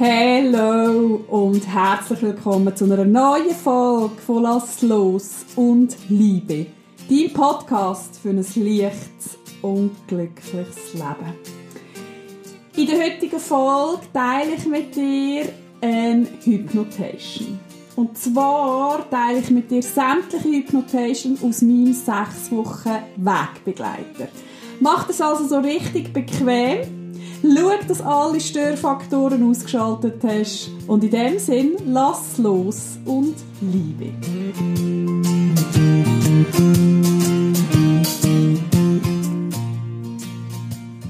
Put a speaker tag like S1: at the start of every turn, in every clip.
S1: Hallo und herzlich willkommen zu einer neuen Folge von Lass los und Liebe. Dein Podcast für ein leichtes und glückliches Leben. In der heutigen Folge teile ich mit dir eine Hypnotation. Und zwar teile ich mit dir sämtliche Hypnotation aus meinem 6 Wochen Wegbegleiter. Mach das also so richtig bequem Schau, dass alle Störfaktoren ausgeschaltet hast. Und in dem Sinn, lass los und liebe.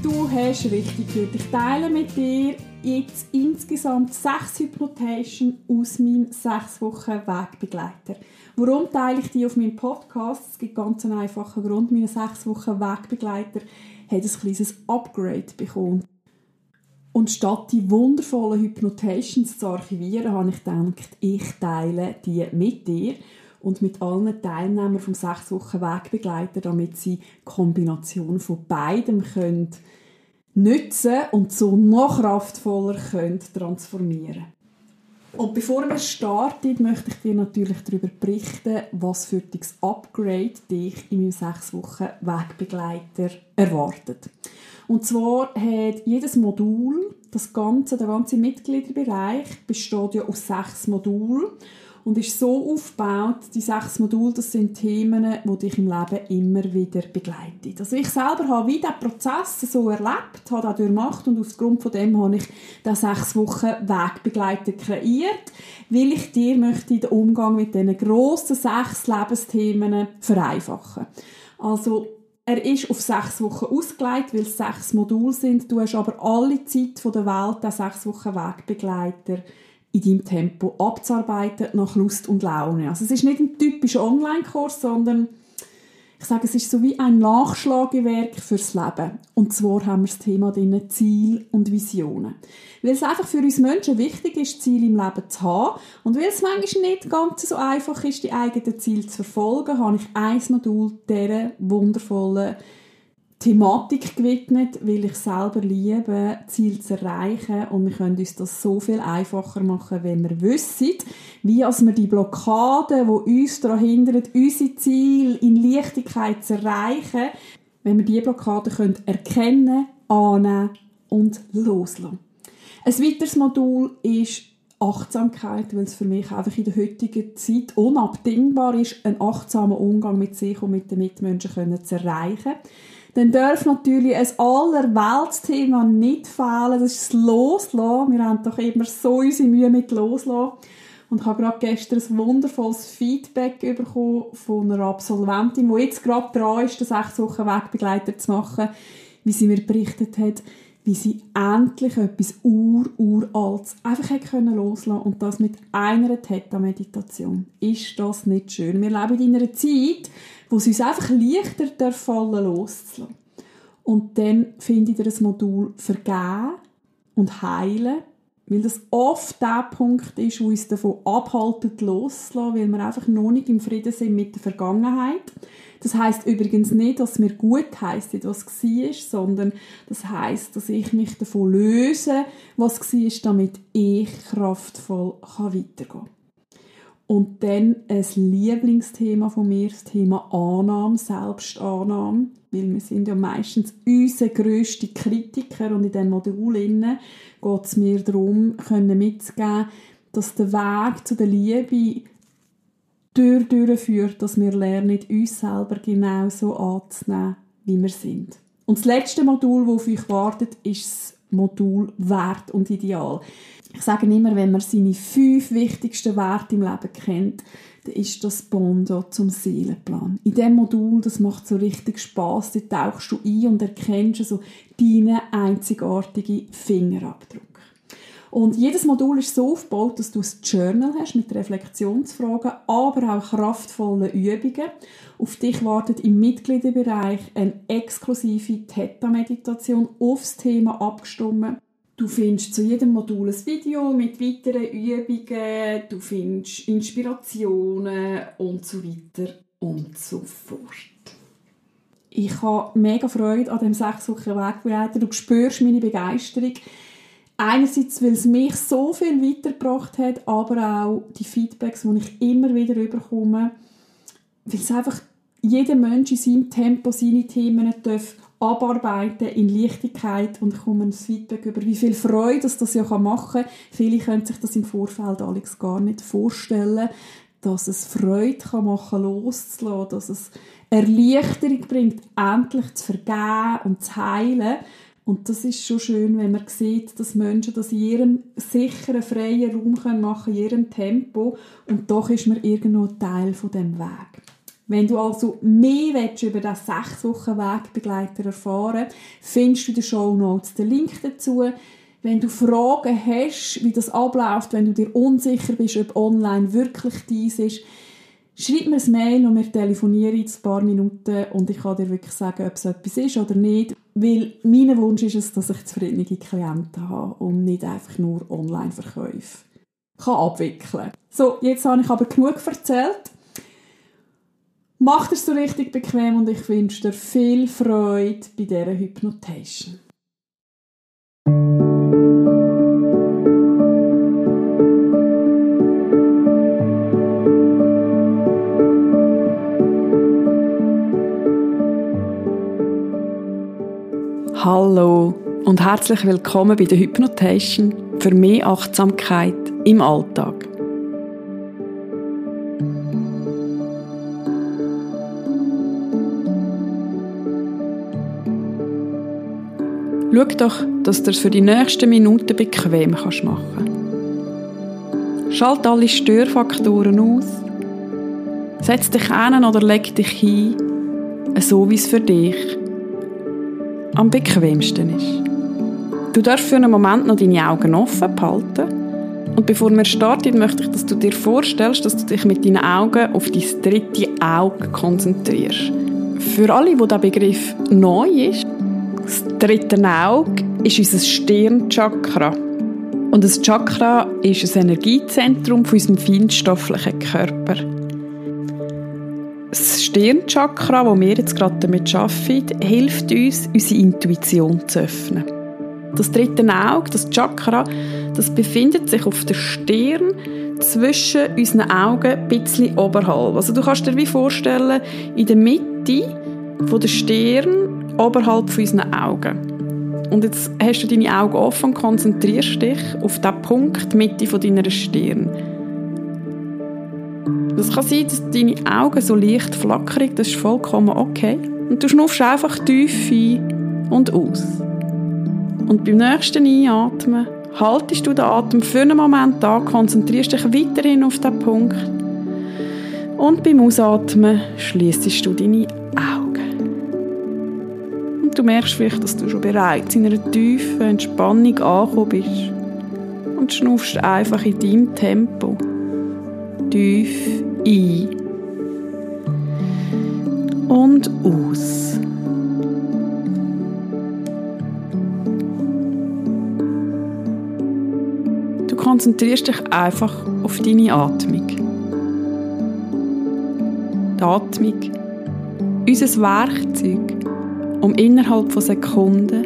S1: Du hast richtig gehört. Ich teile mit dir jetzt insgesamt sechs Hypnotation aus meinem sechs Wochen Wegbegleiter. Warum teile ich die auf meinem Podcast? Es gibt ganz einen einfachen Grund. Meine sechs Wochen Wegbegleiter hat ein kleines Upgrade bekommen. Und statt die wundervollen Hypnotations zu archivieren, habe ich gedacht, ich teile die mit dir und mit allen Teilnehmern vom 6 Wochen Wegbegleiter, damit sie Kombination von beidem können nutzen und so noch kraftvoller können transformieren und bevor wir starten, möchte ich dir natürlich darüber berichten, was für das Upgrade dich in meinem 6 Wochen Wegbegleiter erwartet. Und zwar hat jedes Modul, das ganze, der ganze Mitgliederbereich besteht ja aus sechs Modulen und ist so aufgebaut, die sechs Module, das sind Themen, die dich im Leben immer wieder begleiten. Also ich selber habe wie diesen Prozess so erlebt, habe das durchgemacht und aufgrund von dem habe ich den sechs Wochen Wegbegleiter kreiert, weil ich dir möchte den Umgang mit diesen grossen sechs Lebensthemen vereinfachen. Also er ist auf sechs Wochen ausgelegt, weil es sechs Module sind. Du hast aber alle Zeit der Welt, den sechs Wochen Wegbegleiter in deinem Tempo abzuarbeiten, nach Lust und Laune. Also es ist nicht ein typischer Online-Kurs, sondern ich sage, es ist so wie ein Nachschlagewerk fürs Leben. Und zwar haben wir das Thema drin Ziel und Visionen. Weil es einfach für uns Menschen wichtig ist, Ziele im Leben zu haben. Und weil es manchmal nicht ganz so einfach ist, die eigenen Ziele zu verfolgen, habe ich ein Modul dieser wundervollen Thematik gewidmet, weil ich selber liebe, Ziel zu erreichen und wir können uns das so viel einfacher machen, wenn wir wissen, wie als wir die Blockaden, die uns daran hindern, unsere Ziele in Leichtigkeit zu erreichen, wenn wir diese Blockaden können erkennen, annehmen und loslassen. Ein weiteres Modul ist Achtsamkeit, weil es für mich einfach in der heutigen Zeit unabdingbar ist, einen achtsamen Umgang mit sich und mit den Mitmenschen zu erreichen dann darf natürlich ein allerweltsthema nicht fehlen. Das ist das Loslassen. Wir haben doch immer so unsere Mühe mit Loslassen. Und ich habe gerade gestern ein wundervolles Feedback bekommen von einer Absolventin, die jetzt gerade dran ist, den sechs Wochen Wegbegleiter zu machen, wie sie mir berichtet hat, wie sie endlich etwas ur-uraltes einfach hat können loslassen und das mit einer Theta-Meditation. Ist das nicht schön? Wir leben in einer Zeit, wo es uns einfach leichter fallen loszulassen. Und dann finde ich das Modul Vergeben und Heilen, weil das oft der Punkt ist, wo uns davon abhaltet, loszulassen, weil wir einfach noch nicht im Frieden sind mit der Vergangenheit. Das heißt übrigens nicht, dass mir gut heisst, was war, sondern das heißt, dass ich mich davon löse, was war, damit ich kraftvoll weitergehen kann. Und dann ein Lieblingsthema von mir, das Thema Annahme, Selbstannahme, weil wir sind ja meistens unsere grösste Kritiker und in diesem Modul geht es mir darum, können mitzugeben, dass der Weg zu der Liebe durch durchführt, dass wir lernen, uns selber genauso anzunehmen, wie wir sind. Und das letzte Modul, das auf euch wartet, ist das Modul Wert und Ideal. Ich sage immer, wenn man seine fünf wichtigsten Werte im Leben kennt, dann ist das Bondo zum Seelenplan. In diesem Modul, das macht so richtig Spaß. Da tauchst du ein und erkennst so deinen einzigartigen Fingerabdruck. Und jedes Modul ist so aufgebaut, dass du ein Journal hast mit Reflexionsfragen, aber auch kraftvollen Übungen. Auf dich wartet im Mitgliederbereich eine exklusive Theta-Meditation aufs Thema abgestimmt. Du findest zu jedem Modul ein Video mit weiteren Übungen, du findest Inspirationen und so weiter und so fort. Ich habe mega Freude an dem sechs Wochen Wegbegleiter. Du spürst meine Begeisterung. Einerseits, weil es mich so viel weitergebracht hat, aber auch die Feedbacks, die ich immer wieder bekomme, weil es einfach jeder Mensch in seinem Tempo seine Themen darf abarbeiten in Leichtigkeit und ich komme ein Feedback über, wie viel Freude das, das ja machen kann. Viele können sich das im Vorfeld Alex gar nicht vorstellen, dass es Freude kann machen loszulassen, dass es Erleichterung bringt, endlich zu vergeben und zu heilen. Und das ist schon schön, wenn man sieht, dass Menschen das in ihrem sicheren, freien Raum machen können, in ihrem Tempo. Und doch ist man irgendwo Teil von dem Weg. Wenn du also mehr willst, über diesen sechs Wochen Wegbegleiter erfahren findest du in den Show Notes den Link dazu. Wenn du Fragen hast, wie das abläuft, wenn du dir unsicher bist, ob online wirklich dies ist, schreib mir ein Mail und wir telefonieren in ein paar Minuten und ich kann dir wirklich sagen, ob es etwas ist oder nicht. Weil mein Wunsch ist es, dass ich zufriedene Klienten habe und nicht einfach nur Online-Verkäufe kann abwickeln So, jetzt habe ich aber genug erzählt. Mach es so richtig bequem und ich wünsche dir viel Freude bei dieser Hypnotation.
S2: Hallo und herzlich willkommen bei der Hypnotation für mehr Achtsamkeit im Alltag. Schau doch, dass du es für die nächsten Minuten bequem kannst machen Schalt alle Störfaktoren aus. Setz dich hin oder leg dich hin, so wie es für dich am bequemsten ist. Du darfst für einen Moment noch deine Augen offen behalten. Und bevor wir starten, möchte ich, dass du dir vorstellst, dass du dich mit deinen Augen auf dein dritte Auge konzentrierst. Für alle, wo der Begriff neu ist, das dritte Auge ist unser Stirnchakra. Und das Chakra ist ein Energiezentrum von unserem feinstofflichen Körper. Das Stirnchakra, das wir jetzt gerade damit arbeiten, hilft uns, unsere Intuition zu öffnen. Das dritte Auge, das Chakra, das befindet sich auf der Stirn zwischen unseren Augen ein bisschen oberhalb. Also du kannst dir wie vorstellen, in der Mitte von der Stirn oberhalb von unseren Augen. Und jetzt hast du deine Augen offen und konzentrierst dich auf den Punkt Mitte deiner Stirn. Das kann sein, dass deine Augen so leicht flackern, das ist vollkommen okay. Und du schnuffst einfach tief ein und aus. Und beim nächsten Einatmen haltest du den Atem für einen Moment an, konzentrierst dich weiterhin auf den Punkt. Und beim Ausatmen schließt du deine Du merkst vielleicht, dass du schon bereits in einer tiefen Entspannung angekommen bist und schnuffst einfach in deinem Tempo tief ein und aus. Du konzentrierst dich einfach auf deine Atmung. Die Atmung, unser Werkzeug, um innerhalb von Sekunden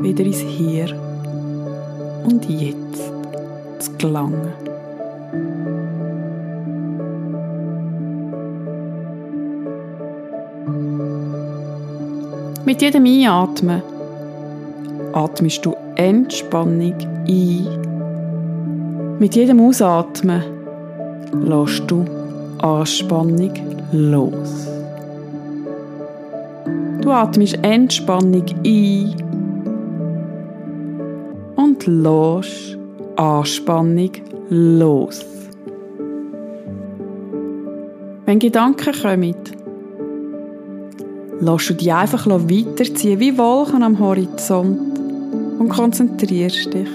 S2: wieder ins Hier und Jetzt zu gelangen. Mit jedem Einatmen atmest du Entspannung ein. Mit jedem Ausatmen lässt du Anspannung los. Du atmest Entspannung ein und lässt Anspannung los. Wenn Gedanken kommen, lässt du die einfach weiterziehen wie Wolken am Horizont und konzentrierst dich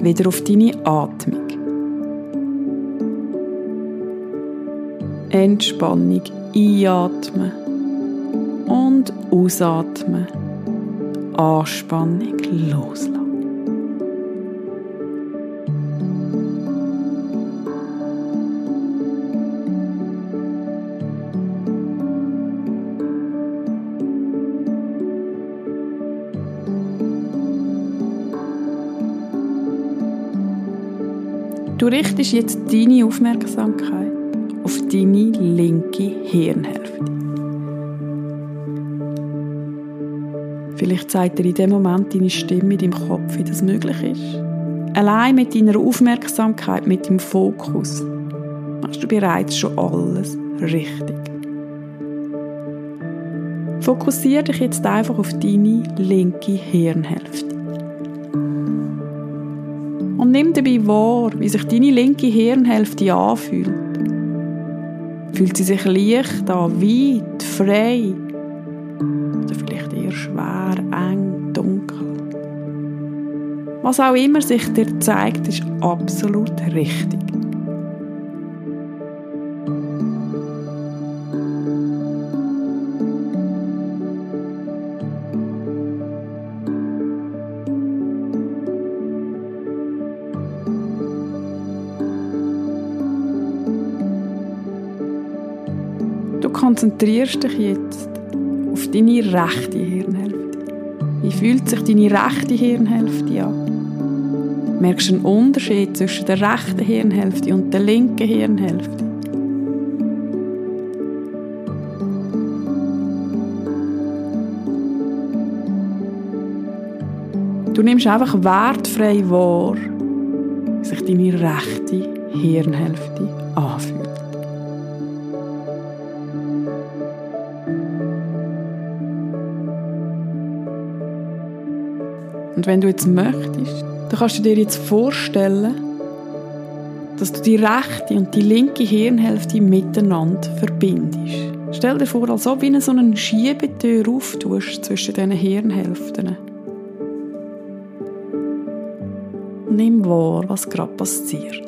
S2: wieder auf deine Atmung. Entspannung einatmen und ausatmen. Anspannung loslassen. Du richtest jetzt deine Aufmerksamkeit auf deine linke Hirnhälfte. Vielleicht zeigt dir in dem Moment deine Stimme in deinem Kopf, wie das möglich ist. Allein mit deiner Aufmerksamkeit, mit dem Fokus, machst du bereits schon alles richtig. Fokussiere dich jetzt einfach auf deine linke Hirnhälfte. Und nimm dabei wahr, wie sich deine linke Hirnhälfte anfühlt. Fühlt sie sich leicht an, weit, frei? Was auch immer sich dir zeigt, ist absolut richtig. Du konzentrierst dich jetzt auf deine rechte Hirnhälfte. Wie fühlt sich deine rechte Hirnhälfte an? Merkst du einen Unterschied zwischen der rechten Hirnhälfte und der linken Hirnhälfte? Du nimmst einfach wertfrei wahr, wie sich deine rechte Hirnhälfte anfühlt. Und wenn du jetzt möchtest, dann kannst du dir jetzt vorstellen, dass du die rechte und die linke Hirnhälfte miteinander verbindest. Stell dir vor, als ob du so eine Schiebetür auftust zwischen diesen Hirnhälften. Nimm wahr, was gerade passiert.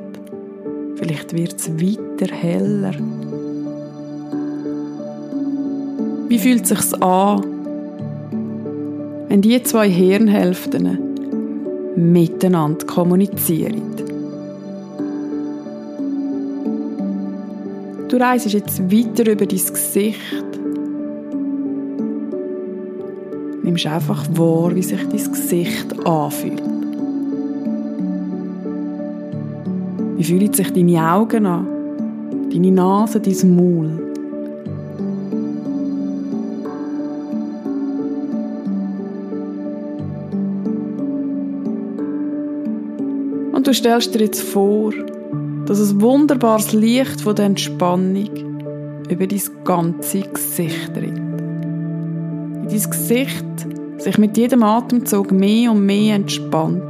S2: Vielleicht wird es weiter heller. Wie fühlt es sich an, wenn die zwei Hirnhälften miteinander kommunizieren. Du reist jetzt weiter über dein Gesicht. Nimmst einfach wahr, wie sich dein Gesicht anfühlt. Wie fühlen sich deine Augen an? Deine Nase, dein Maul? Du stellst dir jetzt vor, dass ein wunderbares Licht von der Entspannung über dein ganze Gesicht tritt. In dein Gesicht sich mit jedem Atemzug mehr und mehr entspannt.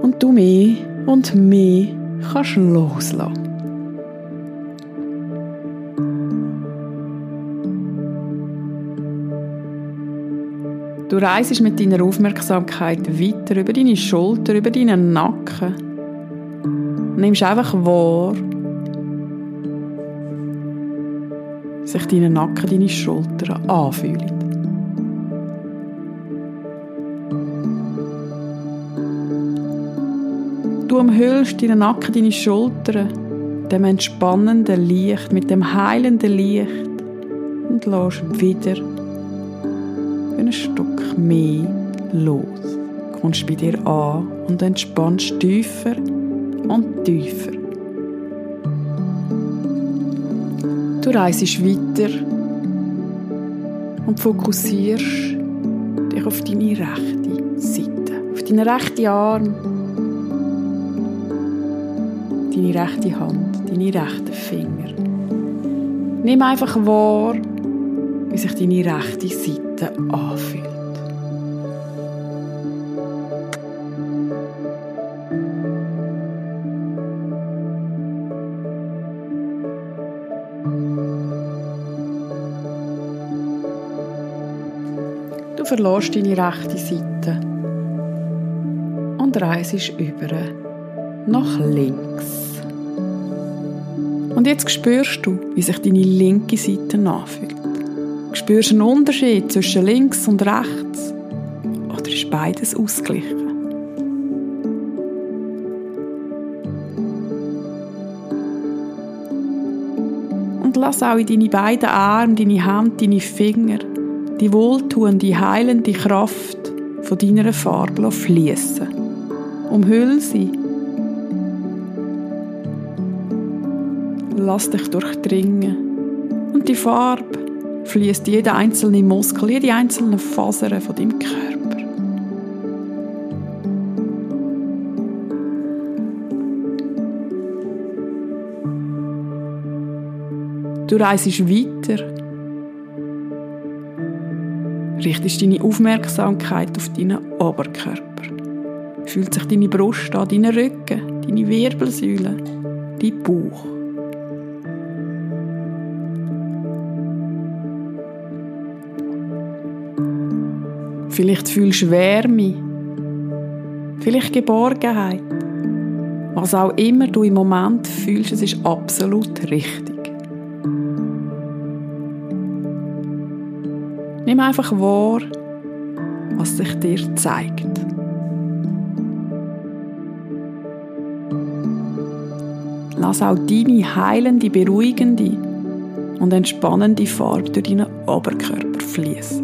S2: Und du mehr und mehr kannst loslassen. Reist mit deiner Aufmerksamkeit weiter über deine Schulter, über deinen Nacken. Und nimmst einfach wahr, wie sich deine Nacken, deine Schultern anfühlen. Du umhüllst deinen Nacken, deine Schultern, dem entspannenden Licht, mit dem heilenden Licht und lässt wieder ein Stück mehr los. Kommst bei dir an und entspannst tiefer und tiefer. Du reist weiter und fokussierst dich auf deine rechte Seite, auf deinen rechten Arm, deine rechte Hand, deine rechten Finger. Nimm einfach wahr, wie sich deine rechte Seite anfühlt. Du verlässt deine rechte Seite und reist über nach links. Und jetzt spürst du, wie sich deine linke Seite anfühlt. Spürst du einen Unterschied zwischen links und rechts? Oder ist beides ausgeglichen? Und lass auch in deine beiden Arme, deine Hand, deine Finger die wohltuende, heilende Kraft von deiner Farbe fließen. Umhüll sie. Lass dich durchdringen. Und die Farbe fließt jede einzelne Muskel, jede einzelne Faser von deinem Körper. Du reist weiter. Richtest deine Aufmerksamkeit auf deinen Oberkörper. Fühlt sich deine Brust an, deinen Rücken, deine Wirbelsäule, dein Bauch. Vielleicht fühlst du Wärme, vielleicht Geborgenheit. Was auch immer du im Moment fühlst, es ist absolut richtig. Nimm einfach wahr, was sich dir zeigt. Lass auch deine heilende, beruhigende und entspannende Farbe durch deinen Oberkörper fließen.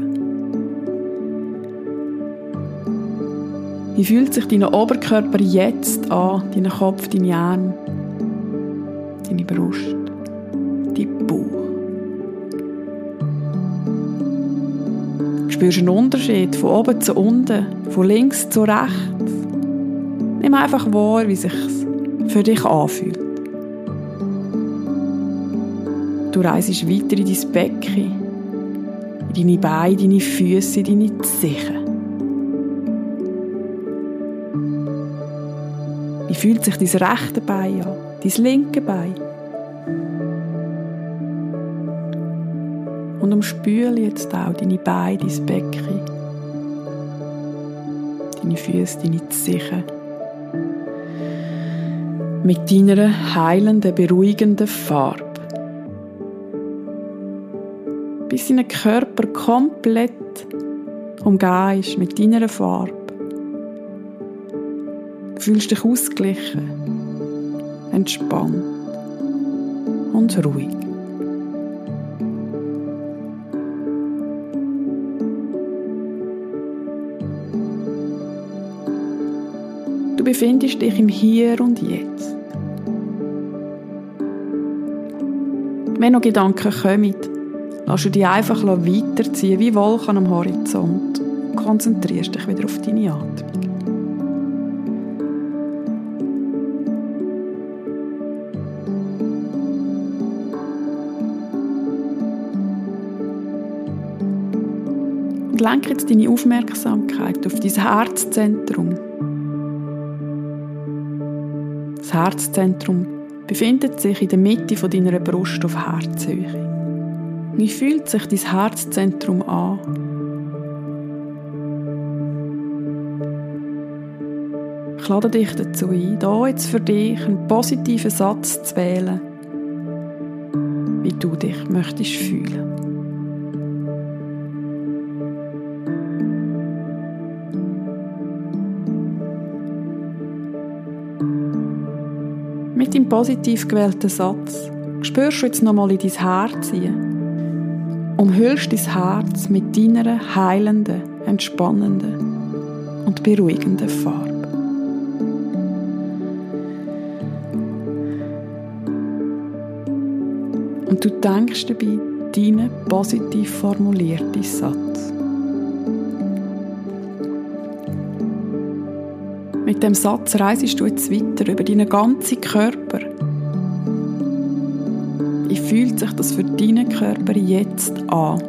S2: Wie fühlt sich dein Oberkörper jetzt an? Dein Kopf, deine Arme, deine Brust, dein Bauch. Spürst du einen Unterschied von oben zu unten, von links zu rechts? Nimm einfach wahr, wie sich für dich anfühlt. Du reist weiter in dein Becken, in deine Beine, deine Füße, deine Zehen. Fühlt sich dein rechte Bein an, dein linke Bein? Und umspüle jetzt auch deine Beine, dein Becken, deine Füße, deine Zehen. Mit deiner heilenden, beruhigenden Farbe. Bis dein Körper komplett umgeben ist mit deiner Farbe. Fühlst dich ausgeglichen, entspannt und ruhig. Du befindest dich im Hier und Jetzt. Wenn noch Gedanken kommen, lass du dich einfach weiterziehen wie Wolken am Horizont und konzentrierst dich wieder auf deine Atmung. Und lenke jetzt deine Aufmerksamkeit auf dein Herzzentrum. Das Herzzentrum befindet sich in der Mitte von deiner Brust auf Herzhöhe. Wie fühlt sich dein Herzzentrum an? Ich lade dich dazu ein, hier jetzt für dich einen positiven Satz zu wählen, wie du dich möchtest fühlen. Positiv gewählten Satz spürst du jetzt nochmal in dein Herz hinein. Umhüllst dein Herz mit deiner heilenden, entspannenden und beruhigenden Farbe. Und du denkst dabei deinen positiv formulierten Satz. Mit dem Satz reisest du jetzt weiter über deinen ganzen Körper. Wie fühlt sich das für deinen Körper jetzt an?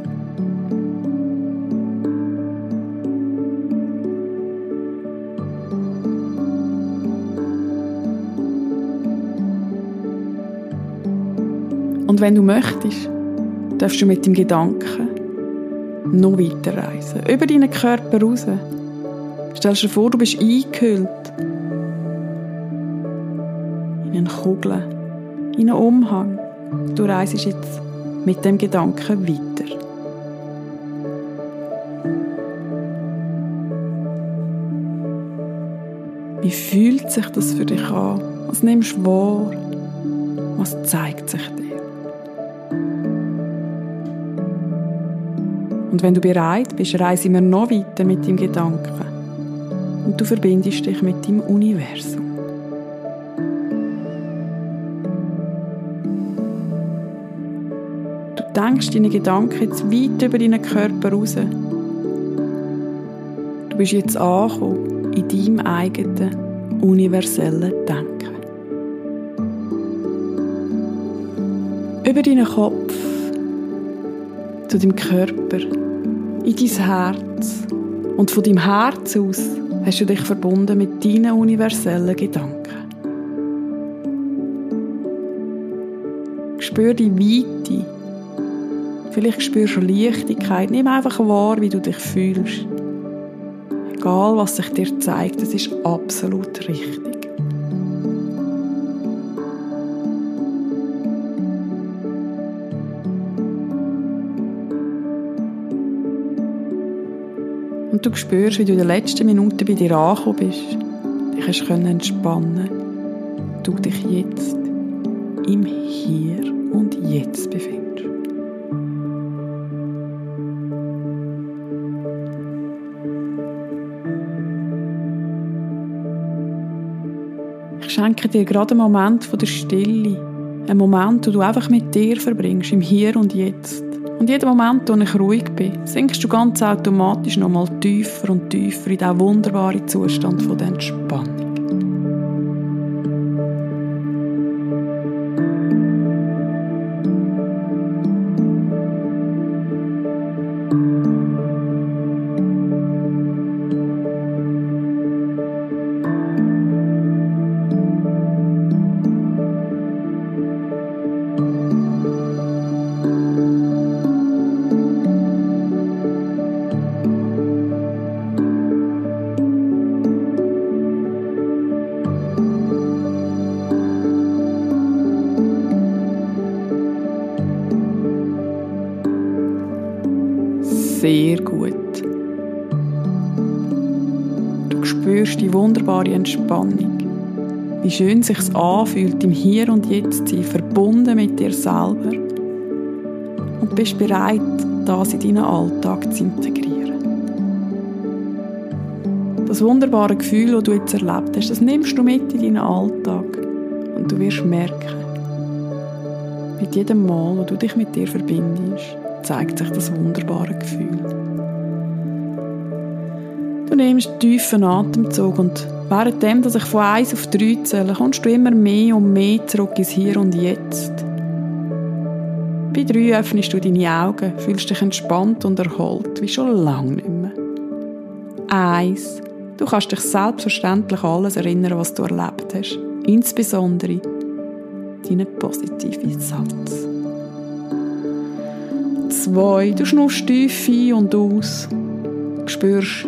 S2: Und wenn du möchtest, darfst du mit dem Gedanken noch weiter reisen, über deinen Körper raus Stell dir vor, du bist eingehüllt in eine Kugel, in einen Umhang. Du reist jetzt mit dem Gedanken weiter. Wie fühlt sich das für dich an? Was nimmst du wahr? Was zeigt sich dir? Und wenn du bereit bist, reisen wir noch weiter mit dem Gedanken und du verbindest dich mit dem Universum. Du denkst deine Gedanken jetzt weit über deinen Körper raus. Du bist jetzt angekommen in deinem eigenen universellen Denken. Über deinen Kopf, zu deinem Körper, in dein Herz. Und von deinem Herz aus hast du dich verbunden mit deinen universellen Gedanken. Spür die Weite. Vielleicht spürst du Leichtigkeit. Nimm einfach wahr, wie du dich fühlst. Egal, was sich dir zeigt, es ist absolut richtig. Und du spürst, wie du in den letzten Minuten bei dir angekommen bist. Dich hast können entspannen. Du dich jetzt im Hier und Jetzt befindest. Schenke dir gerade einen Moment von der Stille. Einen Moment, wo du einfach mit dir verbringst, im Hier und Jetzt. Und jeden Moment, wo ich ruhig bin, sinkst du ganz automatisch nochmal tiefer und tiefer in diesen wunderbaren Zustand von der Entspannung. Wunderbare Entspannung. Wie schön sich's anfühlt, im Hier und Jetzt zu sein, verbunden mit dir selber. Und bist bereit, das in deinen Alltag zu integrieren. Das wunderbare Gefühl, das du jetzt erlebt hast, das nimmst du mit in deinen Alltag. Und du wirst merken, mit jedem Mal, wo du dich mit dir verbindest, zeigt sich das wunderbare Gefühl. Du nimmst einen tiefen Atemzug und währenddem, dass ich von 1 auf 3 zähle, kommst du immer mehr und mehr zurück ins Hier und Jetzt. Bei 3 öffnest du deine Augen, fühlst dich entspannt und erholt, wie schon lange nicht mehr. 1. Du kannst dich selbstverständlich alles erinnern, was du erlebt hast. Insbesondere deinen positiven Satz. 2. Du schnuffst tief ein und aus. Spürst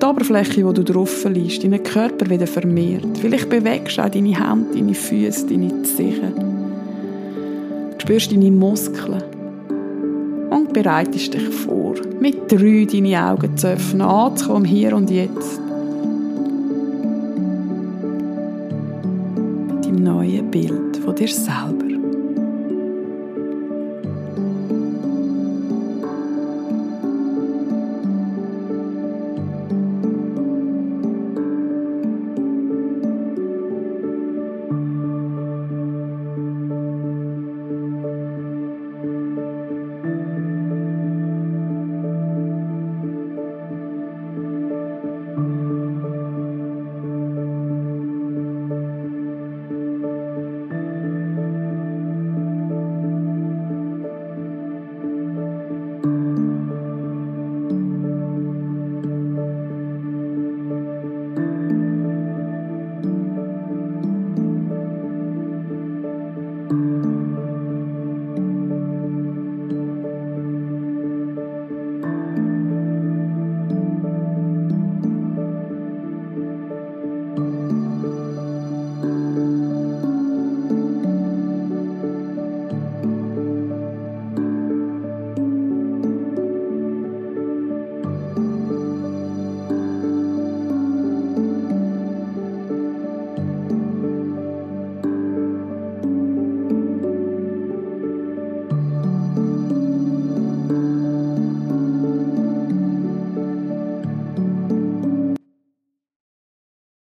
S2: die Oberfläche, wo du drauf liegst, deinen Körper wieder vermehrt. Vielleicht bewegst du auch deine Hände, deine Füße, deine Zehen. Du spürst deine Muskeln. Und bereitest dich vor, mit drei deine Augen zu öffnen, anzukommen hier und jetzt. Mit deinem neuen Bild von dir selber.